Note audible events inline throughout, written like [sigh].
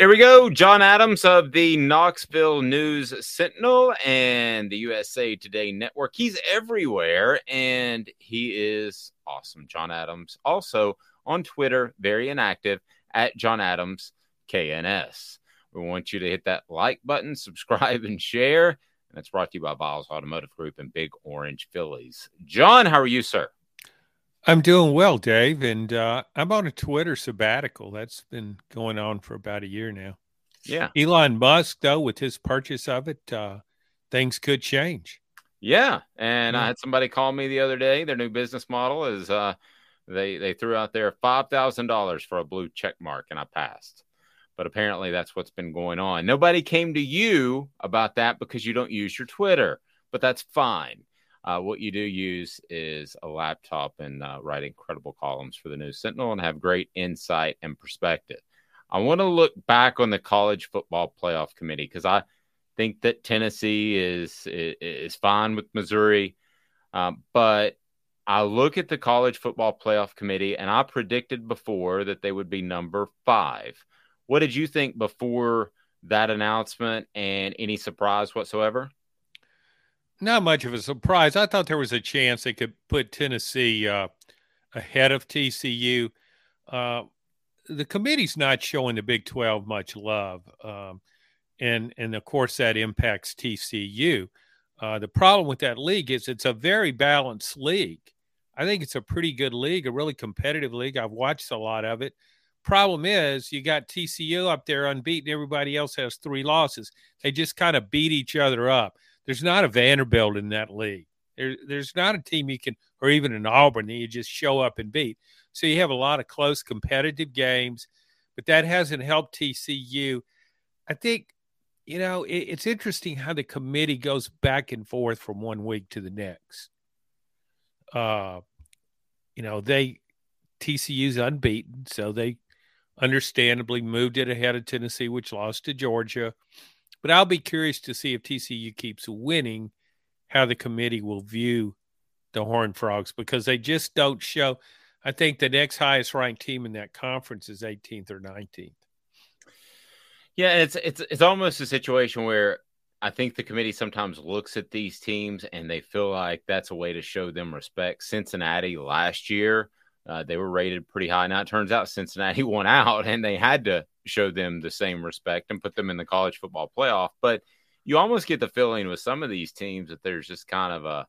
Here we go. John Adams of the Knoxville News Sentinel and the USA Today Network. He's everywhere and he is awesome. John Adams also on Twitter, very inactive at John Adams KNS. We want you to hit that like button, subscribe, and share. And that's brought to you by Viles Automotive Group and Big Orange Philly's. John, how are you, sir? I'm doing well, Dave, and uh, I'm on a Twitter sabbatical. That's been going on for about a year now. Yeah. Elon Musk, though, with his purchase of it, uh, things could change. Yeah, and Yeah. I had somebody call me the other day. Their new business model is uh, they they threw out there five thousand dollars for a blue check mark, and I passed. But apparently, that's what's been going on. Nobody came to you about that because you don't use your Twitter, but that's fine. Uh, what you do use is a laptop and uh, write incredible columns for the News Sentinel and have great insight and perspective. I want to look back on the college football playoff committee because I think that Tennessee is is, fine with Missouri, um, but I look at the college football playoff committee and I predicted before that they would be number five. What did you think before that announcement and any surprise whatsoever? Not much of a surprise. I thought there was a chance they could put Tennessee uh, ahead of TCU. Uh, the committee's not showing the Big 12 much love. Um, and, and of course, that impacts TCU. Uh, the problem with that league is it's a very balanced league. I think it's a pretty good league, a really competitive league. I've watched a lot of it. Problem is, you got TCU up there unbeaten. Everybody else has three losses. They just kind of beat each other up. There's not a Vanderbilt in that league. There, there's not a team you can, or even an Auburn that you just show up and beat. So you have a lot of close competitive games, but that hasn't helped TCU. I think, you know, it, it's interesting how the committee goes back and forth from one week to the next. Uh, you know, they TCU's unbeaten, so they understandably moved it ahead of Tennessee, which lost to Georgia. But I'll be curious to see if TCU keeps winning, how the committee will view the Horned Frogs because they just don't show. I think the next highest ranked team in that conference is 18th or 19th. Yeah, it's it's it's almost a situation where I think the committee sometimes looks at these teams and they feel like that's a way to show them respect. Cincinnati last year, uh, they were rated pretty high. Now it turns out Cincinnati [laughs] won out and they had to show them the same respect and put them in the college football playoff. But you almost get the feeling with some of these teams that there's just kind of a,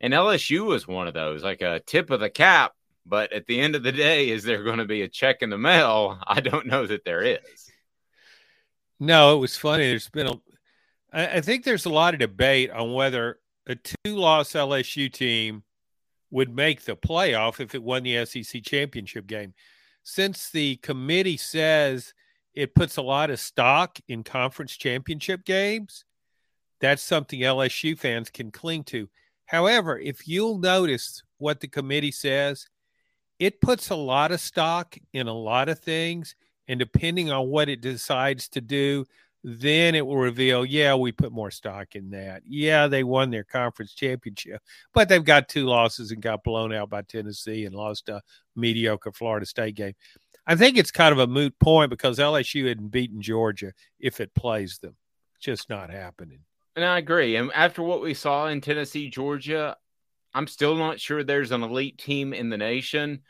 and LSU was one of those, like a tip of the cap. But at the end of the day, is there going to be a check in the mail? [laughs] I don't know that there is. No, it was funny. There's been a, I think there's a lot of debate on whether a two loss LSU team would make the playoff if it won the SEC championship game. Since the committee says it puts a lot of stock in conference championship games, that's something LSU fans can cling to. However, if you'll notice what the committee says, it puts a lot of stock in a lot of things. And depending on what it decides to do, then it will reveal, yeah, we put more stock in that. Yeah, they won their conference championship, but they've got two losses and got blown out by Tennessee and lost a mediocre Florida State game. I think it's kind of a moot point because LSU hadn't beaten Georgia if it plays them. just not happening. And I agree. And after what we saw in Tennessee, Georgia, I'm still not sure there's an elite team in the nation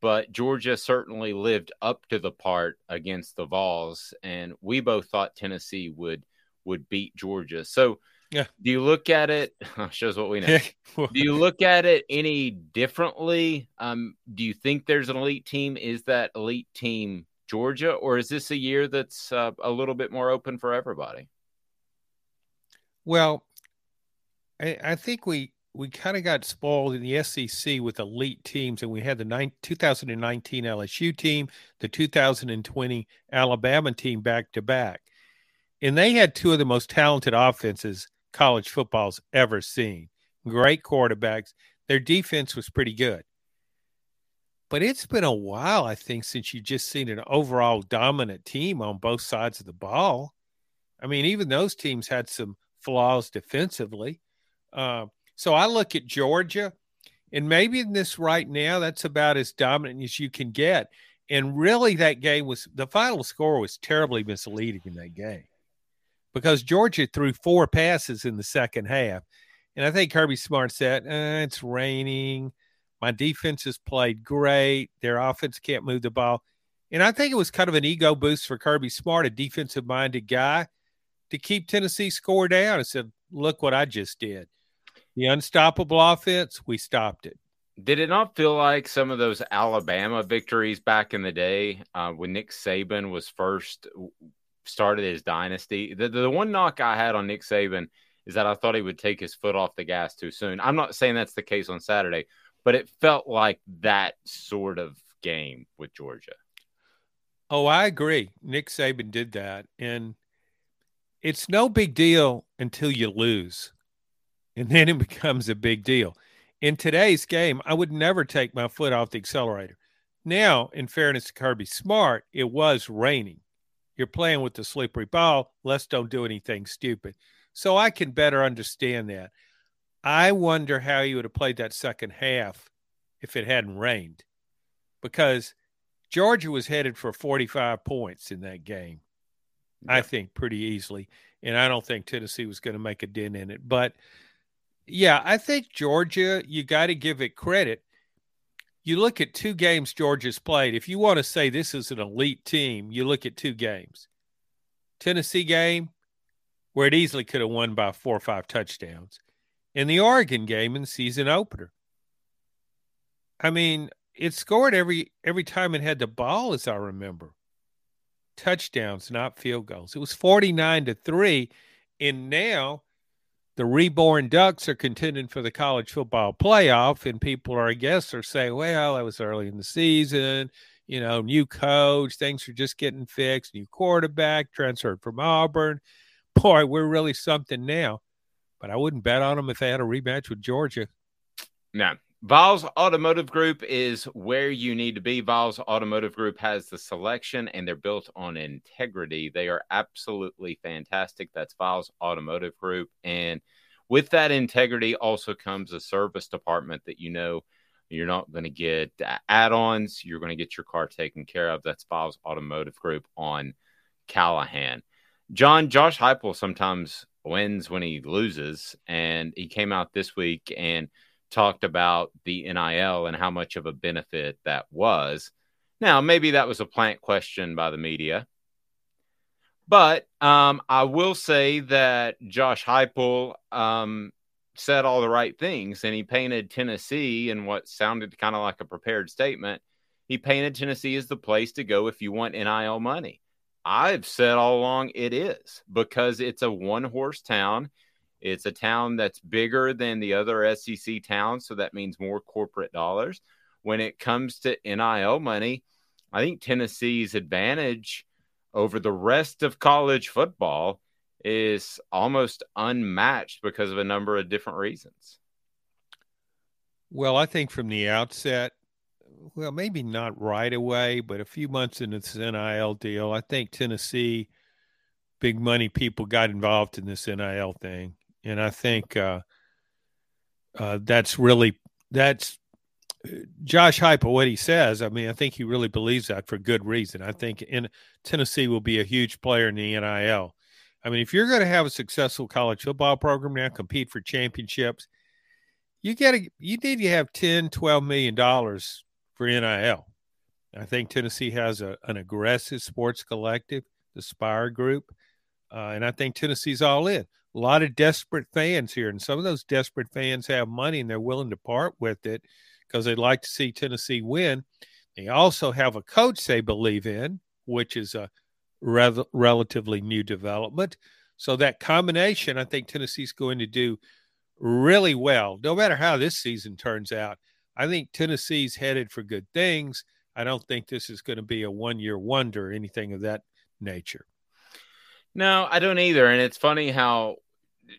but Georgia certainly lived up to the part against the Vols, and we both thought Tennessee would would beat Georgia. So, yeah, do you look at it? [laughs] Shows what we know. [laughs] do you look at it any differently? Um, do you think there's an elite team? Is that elite team Georgia, or is this a year that's uh, a little bit more open for everybody? Well, I, I think we we kind of got spoiled in the SEC with elite teams, and we had the nine, 2019 LSU team, the 2020 Alabama team back to back, and they had two of the most talented offenses college football's ever seen. Great quarterbacks. Their defense was pretty good. But it's been a while, I think, since you've just seen an overall dominant team on both sides of the ball. I mean, even those teams had some flaws defensively. Uh, so I look at Georgia, and maybe in this right now, that's about as dominant as you can get. And really, that game was the final score was terribly misleading in that game because Georgia threw four passes in the second half. And I think Kirby Smart said, eh, It's raining. My defense has played great. Their offense can't move the ball. And I think it was kind of an ego boost for Kirby Smart, a defensive minded guy, to keep Tennessee score down and said, Look what I just did. The unstoppable offense, we stopped it. Did it not feel like some of those Alabama victories back in the day uh, when Nick Saban was first started his dynasty? The, the one knock I had on Nick Saban is that I thought he would take his foot off the gas too soon. I'm not saying that's the case on Saturday, but it felt like that sort of game with Georgia. Oh, I agree. Nick Saban did that. And it's no big deal until you lose and then it [laughs] becomes a big deal. In today's game, I would never take my foot off the accelerator. Now, in fairness to Kirby Smart, it was raining. You're playing with the slippery ball. Let's don't do anything stupid. So I can better understand that. I wonder how he would have played that second half if it hadn't rained because Georgia was headed for 45 points in that game. Yeah. I think pretty easily. And I don't think Tennessee was going to make a dent in it. But yeah, I think Georgia, you got to give it credit. You look at two games Georgia's played. If you want to say this is an elite team, you look at two games. Tennessee game, where it easily could have won by four or five touchdowns, and the Oregon game in the season opener. I mean, it scored every every time it had the ball, as I remember. Touchdowns, not field goals. It was 49 to 3. And now the reborn Ducks are contending for the college football playoff, and people are, I guess, are saying, well, that was early in the season. You know, new coach, things are just getting fixed, new quarterback, transferred from Auburn. Boy, we're really something now. But I wouldn't bet on them if they had a rematch with Georgia. No. Viles Automotive Group is where you need to be. Viles Automotive Group has the selection and they're built on integrity. They are absolutely fantastic. That's Viles Automotive Group. And with that integrity also comes a service department that you know you're not going to get add ons. You're going to get your car taken care of. That's Viles Automotive Group on Callahan. John, Josh Heupel sometimes wins when he loses. And he came out this week and – talked about the NIL and how much of a benefit that was. Now, maybe that was a plant question by the media. But um, I will say that Josh Heupel um, said all the right things, and he painted Tennessee in what sounded kind of like a prepared statement. He painted Tennessee as the place to go if you want NIL money. I've said all along it is because it's a one horse town It's a town that's bigger than the other SEC towns, so that means more corporate dollars. When it comes to NIL money, I think Tennessee's advantage over the rest of college football is almost unmatched because of a number of different reasons. Well, I think from the outset, well, maybe not right away, but a few months into this NIL deal, I think Tennessee big money people got involved in this NIL thing, and I think uh, uh, that's really that's Josh Heupel. What he says, I mean, I think he really believes that for good reason. I think in Tennessee will be a huge player in the NIL. I mean, if you're going to have a successful college football program now, compete for championships, you got to you need to have 10, 12 million dollars for NIL. I think Tennessee has a, an aggressive sports collective, the Spire Group, uh, and I think Tennessee's all in. A lot of desperate fans here, and some of those desperate fans have money and they're willing to part with it because they'd like to see Tennessee win. They also have a coach they believe in, which is a re- relatively new development. So that combination, I think Tennessee's going to do really well, no matter how this season turns out. I think Tennessee's headed for good things. I don't think this is going to be a one year wonder or anything of that nature. No, I don't either. And it's funny how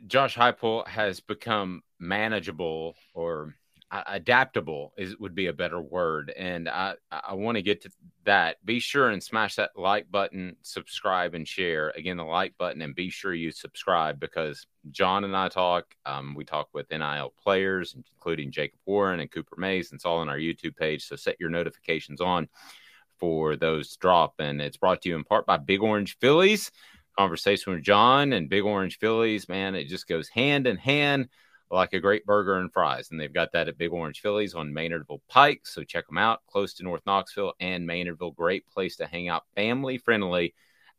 Josh Heupel has become manageable or adaptable is would be a better word. And i i want to get to that. Be sure and smash that like button subscribe and share. Again the like button and be sure you subscribe because john and i talk um, we talk with nil players including jacob warren and cooper mays. And it's all on our youtube page so set your notifications on for those drop. And it's brought to you in part by big orange philly's conversation with john and big orange philly's man it just goes hand in hand like a great burger and fries. And they've got that at Big Orange Philly's on Maynardville Pike. So check them out, close to North Knoxville and Maynardville. Great place to hang out, family friendly,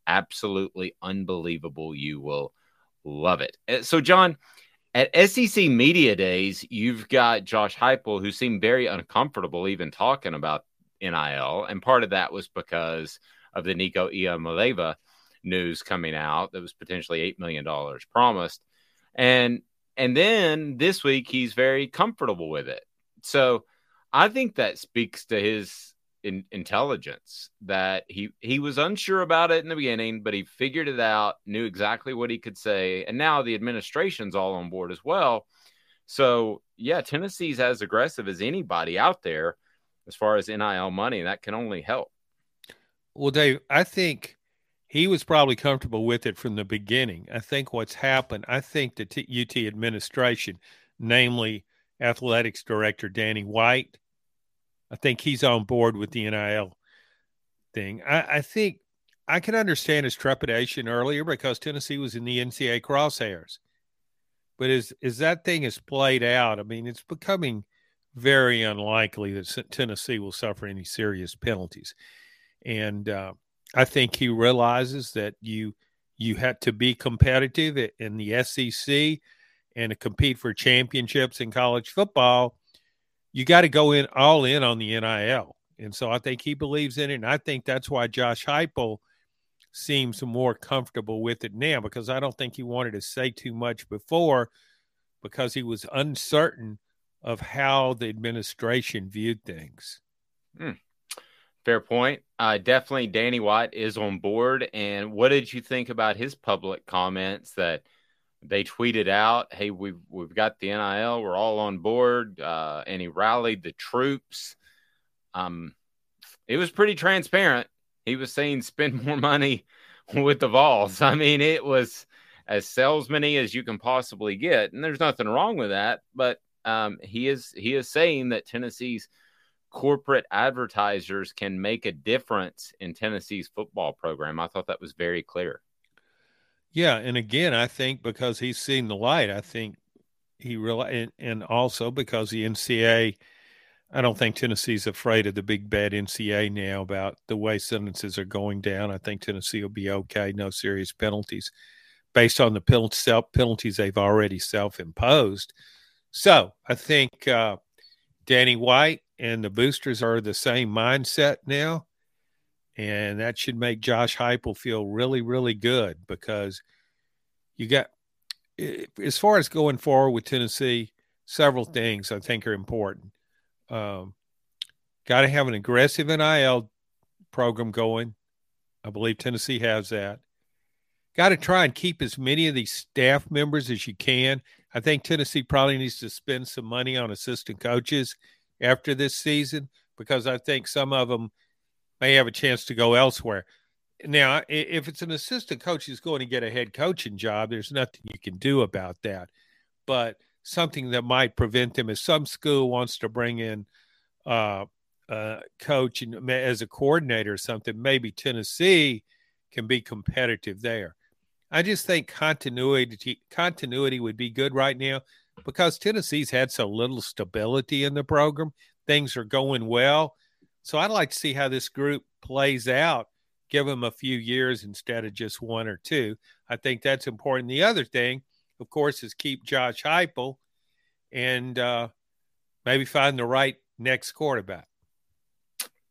absolutely unbelievable. You will love it. Uh, so, John, at SEC Media Days, you've got Josh Heupel, who seemed very uncomfortable even talking about NIL. And part of that was because of the Nico Iamaleava news coming out that was potentially $8 million promised. And and then this week, he's very comfortable with it. So I think that speaks to his in, intelligence that he he was unsure about it in the beginning, but he figured it out, knew exactly what he could say, and now the administration's all on board as well. So yeah, Tennessee's as aggressive as anybody out there as far as NIL money. That can only help. Well, Dave, I think he was probably comfortable with it from the beginning. I think what's happened, I think the T- UT administration, namely athletics director Danny White, I think he's on board with the NIL thing. I, I think I can understand his trepidation earlier because Tennessee was in the NCAA crosshairs. But as as that thing is played out, I mean, it's becoming very unlikely that Tennessee will suffer any serious penalties. And uh, I think he realizes that you you had to be competitive in the SEC and to compete for championships in college football. You got to go in all in on the NIL, and so I think he believes in it, and I think that's why Josh Heupel seems more comfortable with it now because I don't think he wanted to say too much before because he was uncertain of how the administration viewed things. Hmm. Fair point. Uh, definitely, Danny White is on board. And what did you think about his public comments that they tweeted out? Hey, we've we've got the NIL. We're all on board. Uh, and he rallied the troops. Um, it was pretty transparent. He was saying spend more money [laughs] with the Vols. I mean, it was as salesmany as you can possibly get, and there's nothing wrong with that. But um, he is he is saying that Tennessee's corporate advertisers can make a difference in Tennessee's football program. I thought that was very clear. Yeah, and again, I think because he's seen the light, I think he really, and, also because the NCAA, I don't think Tennessee's afraid of the big bad NCAA now about the way sentences are going down. I think Tennessee will be okay, no serious penalties, based on the penalties they've already self-imposed. So I think uh, Danny White and the boosters are the same mindset now. And that should make Josh Heupel feel really, really good because you got as far as going forward with Tennessee, several things I think are important. Um, Got to have an aggressive NIL program going. I believe Tennessee has that. Got to try and keep as many of these staff members as you can. I think Tennessee probably needs to spend some money on assistant coaches after this season because I think some of them may have a chance to go elsewhere. Now, if it's an assistant coach who's going to get a head coaching job, there's nothing you can do about that. But something that might prevent them is some school wants to bring in uh, a coach and as a coordinator or something, maybe Tennessee can be competitive there. I just think continuity continuity would be good right now because Tennessee's had so little stability in the program. Things are going well. So I'd like to see how this group plays out give them a few years instead of just one or two. I think that's important. The other thing, of course, is keep Josh Heupel and uh, maybe find the right next quarterback.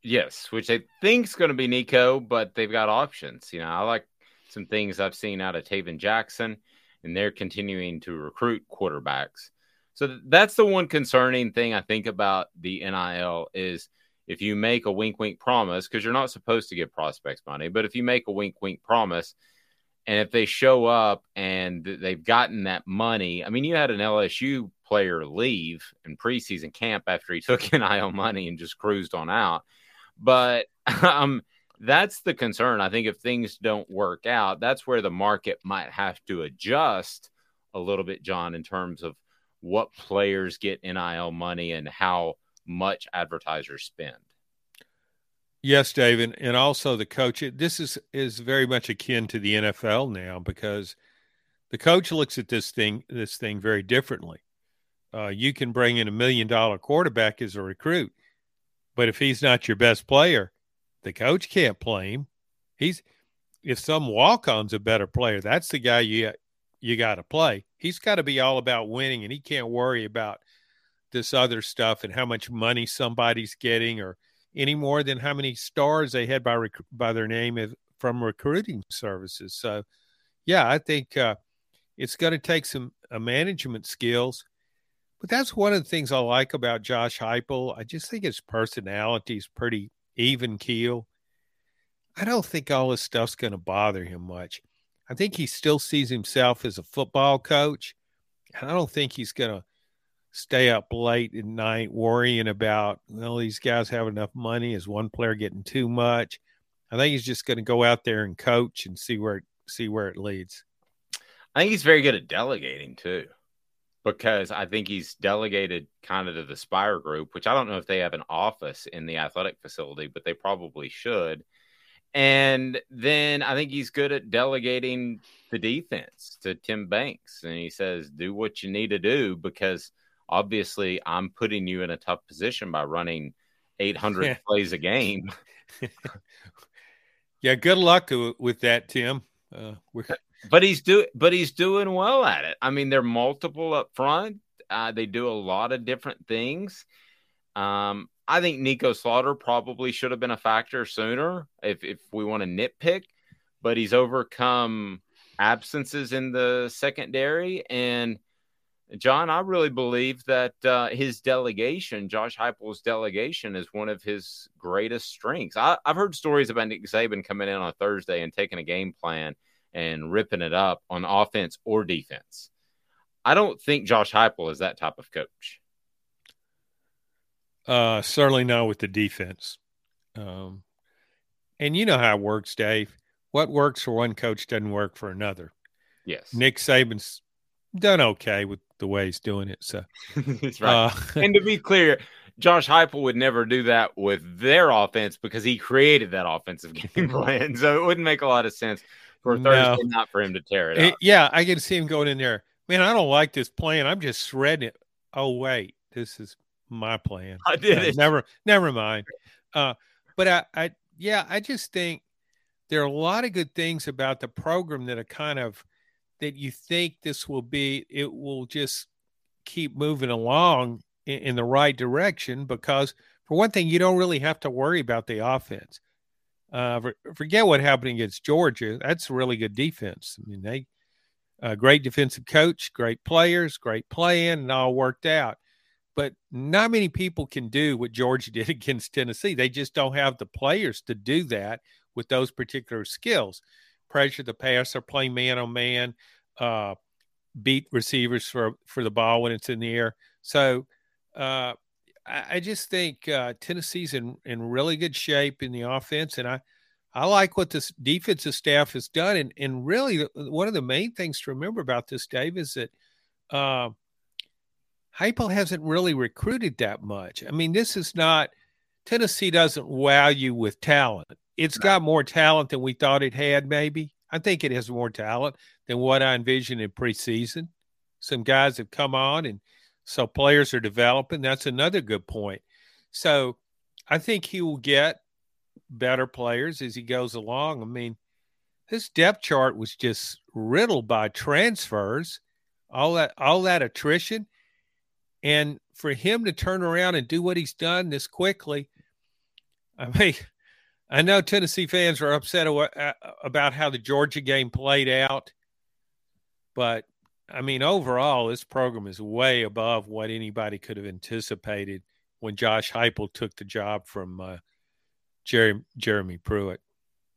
Yes, which I think is going to be Nico, but they've got options. You know, I like some things I've seen out of Tayven Jackson, and they're continuing to recruit quarterbacks. So that's the one concerning thing I think about the NIL is if you make a wink wink promise because you're not supposed to give prospects money but if you make a wink wink promise and if they show up and they've gotten that money i mean you had an lsu player leave in preseason camp after he [laughs] took nil money and just cruised on out but [laughs] um that's the concern i think if things don't work out that's where the market might have to adjust a little bit john in terms of what players get nil money and how much advertisers spend. Yes, David, and also the coach. This is is very much akin to the NFL now because the coach looks at this thing this thing very differently. Uh, you can bring in a million dollar quarterback as a recruit, but if he's not your best player, the coach can't play him. He's if some walk on's a better player, that's the guy you you got to play. He's got to be all about winning, and he can't worry about this other stuff and how much money somebody's getting or any more than how many stars they had by rec- by their name from recruiting services. So, yeah, I think uh, it's going to take some uh, management skills. But that's one of the things I like about Josh Heupel. I just think his personality is pretty even keel. I don't think all this stuff's going to bother him much. I think he still sees himself as a football coach. And I don't think he's going to stay up late at night worrying about well these guys have enough money is one player getting too much i think he's just going to go out there and coach and see where see where it leads i think he's very good at delegating too because i think he's delegated kind of to the spire group which i don't know if they have an office in the athletic facility but they probably should and then I think he's good at delegating the defense to Tim Banks. And he says, do what you need to do because obviously I'm putting you in a tough position by running 800 yeah. plays a game. [laughs] yeah, good luck with that, Tim. Uh, but he's doing, but he's doing well at it. I mean, they're multiple up front. Uh, they do a lot of different things. Um, I think Nico Slaughter probably should have been a factor sooner if if we want to nitpick, but he's overcome absences in the secondary and John, I really believe that uh, his delegation, Josh Heupel's delegation, is one of his greatest strengths. I, have heard stories about Nick Saban coming in on a Thursday and taking a game plan and ripping it up on offense or defense. I don't think Josh Heupel is that type of coach. Uh, certainly not with the defense. Um, and you know how it works, Dave. What works for one coach doesn't work for another. Yes. Nick Saban's done okay with the way he's doing it. So [laughs] that's right. Uh, [laughs] and to be clear, Josh Heupel would never do that with their offense because he created that offensive [laughs] game plan. So it wouldn't make a lot of sense for Thursday no. not for him to tear it, it Yeah, I can see him going in there. Man, I don't like this plan. I'm just shredding it. Oh wait, this is my plan. I did uh, it. Never, never mind. Uh, but I, I, yeah, I just think there are a lot of good things about the program that are kind of that you think this will be, it will just keep moving along in, in the right direction because, for one thing, you don't really have to worry about the offense. Uh, forget what happened against Georgia. That's a really good defense. I mean, they a great defensive coach, great players, great plan, and all worked out. But not many people can do what Georgia [laughs] did against Tennessee. They just don't have the players to do that with those particular skills. Pressure the passer, play man on man, uh, beat receivers for for the ball when it's in the air. So uh, I, just think uh, Tennessee's in in really good shape in the offense, and I I like what this defensive staff has done. And, and really, one of the main things to remember about this, Dave, is that uh, Heupel hasn't really recruited that much. I mean, this is not Tennessee doesn't wow you with talent. It's got more talent than we thought it had. Maybe I think it has more talent than what I envisioned in preseason. Some guys have come on, and so players are developing. That's another good point. So I think he will get better players as he goes along. I mean, this depth chart was just riddled by transfers, all that all that attrition, and for him to turn around and do what he's done this quickly. I mean, [laughs] I know Tennessee fans are upset uh, about how the Georgia game played out, but I mean, overall, this program is way above what anybody could have anticipated when Josh Heupel took the job from uh, Jerry, Jeremy Pruitt.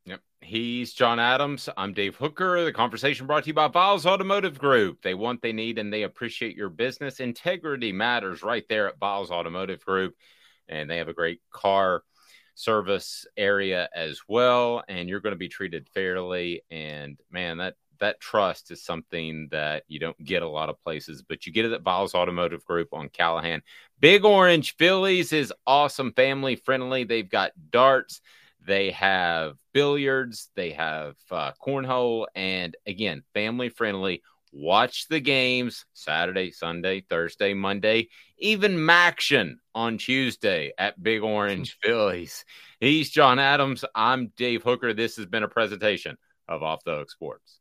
Yep. He's John Adams. I'm Dave Hooker. The conversation brought to you by Viles Automotive Group. They want, they need, and they appreciate your business. Integrity matters right there at Viles Automotive Group. And they have a great car service area as well. And you're going to be treated fairly. And man, that that trust is something that you don't get a lot of places, but you get it at Viles Automotive Group on Callahan. Big Orange Philly's is awesome, family friendly. They've got darts, they have billiards, they have uh, cornhole, and again, family friendly. Watch the games Saturday, Sunday, Thursday, Monday, even Maction on Tuesday at Big Orange [laughs] Phillies. He's John Adams. I'm Dave Hooker. This has been a presentation of Off the Hook Sports.